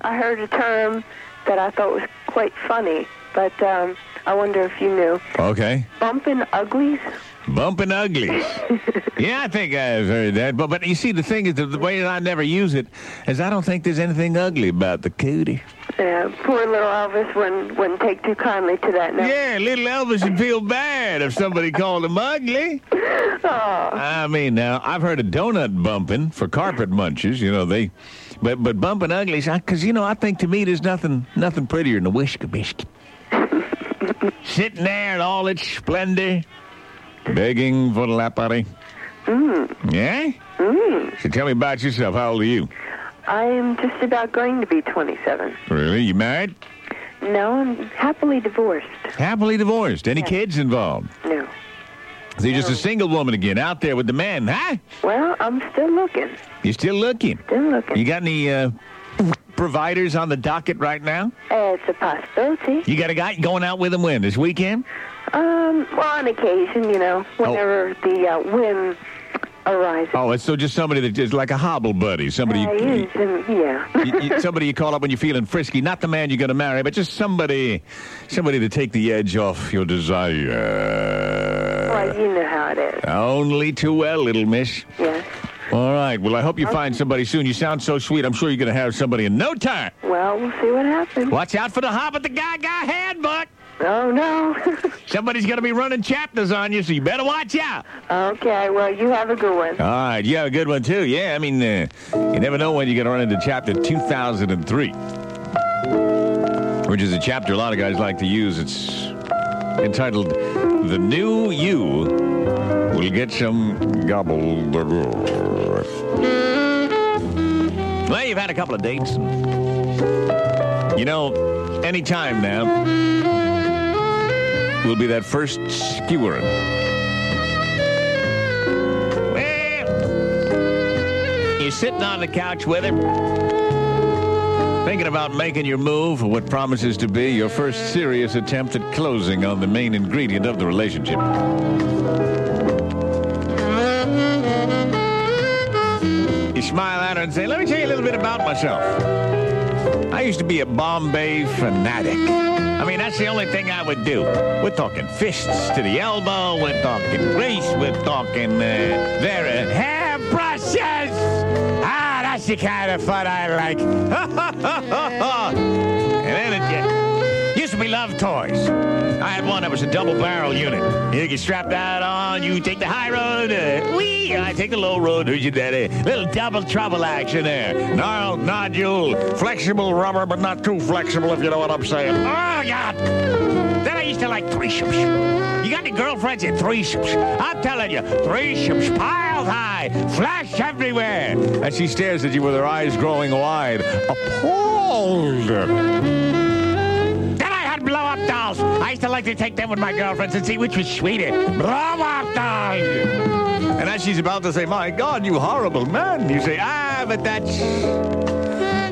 I heard a term that I thought was quite funny, but um, I wonder if you knew. Okay. Bumping uglies? Bumping uglies. yeah, I think I've heard that. But but you see, the thing is, the, the way that I never use it is I don't think there's anything ugly about the cootie. Yeah, poor little Elvis wouldn't, wouldn't take too kindly to that. No. Yeah, little Elvis would feel bad if somebody called him ugly. Oh, I mean, now I've heard of donut bumping for carpet munchers. You know they, but but bumping uglies, because you know I think to me there's nothing nothing prettier than a whisker biscuit. Sitting there in all its splendor, begging for the lapari. Mm. Yeah. Mm. So tell me about yourself. How old are you? I am just about going to be 27. Really? You married? No, I'm happily divorced. Happily divorced. Any Yeah. kids involved? No. So you're just a single woman again, out there with the men, huh? Well, I'm still looking. You're still looking? Still looking. You got any uh, providers on the docket right now? Uh, it's a possibility. You got a guy going out with him when? This weekend? Um, well, on occasion, you know, whenever the uh, whim Oh, it's so just somebody that is like a hobble buddy. Somebody Uh, you, and, yeah. you, you- somebody you call up when you're feeling frisky. Not the man you're going to marry, but just somebody somebody to take the edge off your desire. well, you know how it is. Only too well, little miss. Yes. All right. Well, I hope you find somebody soon. You sound so sweet. I'm sure you're going to have somebody in no time. Well, we'll see what happens. Watch out for the Habadegaga handbook. Oh, no. Somebody's going to be running chapters on you, so you better watch out. okay, well, you have a good one. All right, you have a good one too. Yeah, I mean, uh, you never know when you're going to run into chapter 2003, which is a chapter a lot of guys like to use. It's entitled "The New You Will Get Some Gobble." Well, you've had a couple of dates. You know, any time now will be that first skewering. Well, you're sitting on the couch with him, thinking about making your move, or what promises to be your first serious attempt at closing on the main ingredient of the relationship. You smile at her and say, Let me tell you a little bit about myself. I used to be a Bombay fanatic. I mean, that's the only thing I would do. We're talking fists to the elbow. We're talking grease. We're talking uh, very hairbrushes. Ah, that's the kind of fun I like. and then it uh, used to be love toys. I had one that was a double barrel unit. You can strap that on. You take the high road. Uh, wee! I take the low road. Who's your daddy? Little double trouble action there. Gnarled nodule, flexible rubber, but not too flexible, if you know what I'm saying. Oh, God. Then I used to like threesomes. You got any girlfriends in threesomes? I'm telling you, threesomes piled high, flash everywhere. And she stares at you with her eyes growing wide, appalled. I used to like to take them with my girlfriends and see which was sweeter. And as she's about to say, My God, you horrible man, you say, Ah, but that's.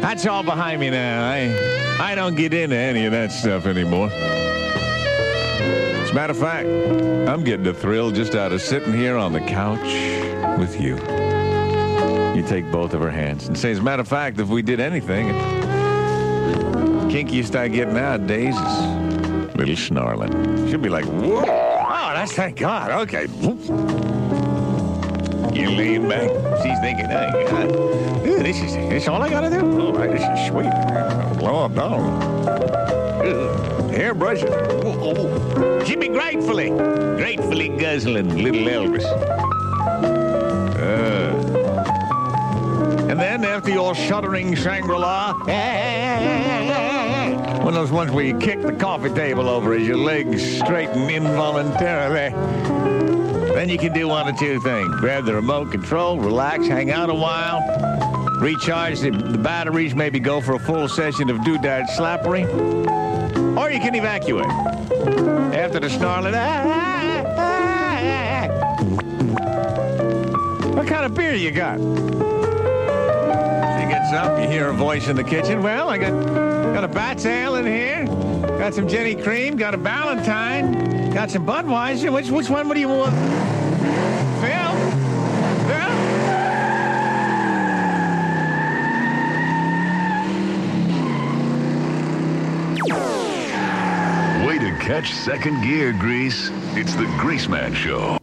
That's all behind me now. I, I don't get into any of that stuff anymore. As a matter of fact, I'm getting a thrill just out of sitting here on the couch with you. You take both of her hands and say, As a matter of fact, if we did anything, kinkiest I get nowadays is little snarling. She'll be like, whoa. Oh, that's thank God. Okay. You're laying back. She's thinking, hey, God, ooh, this is this all I gotta do? All right, this is sweet. Blow up down. Hair brushing. She'd be gratefully, gratefully guzzling little Elvis. Uh, and then after your shuddering Shangri-La, one of those ones where you kick the coffee table over as your legs straighten involuntarily. Then you can do one of two things. Grab the remote control, relax, hang out a while, recharge the, the batteries, maybe go for a full session of doodad slappery, or you can evacuate. After the snarling, "Ah, ah, ah, ah." what kind of beer you got? She gets up, you hear a voice in the kitchen. Well, I got Got a Bass ale in here. Got some Genny Cream. Got a Ballantine. Got some Budweiser. Which which one? would you want? Phil. Phil. Way to catch second gear, Grease. It's the Greaseman Show.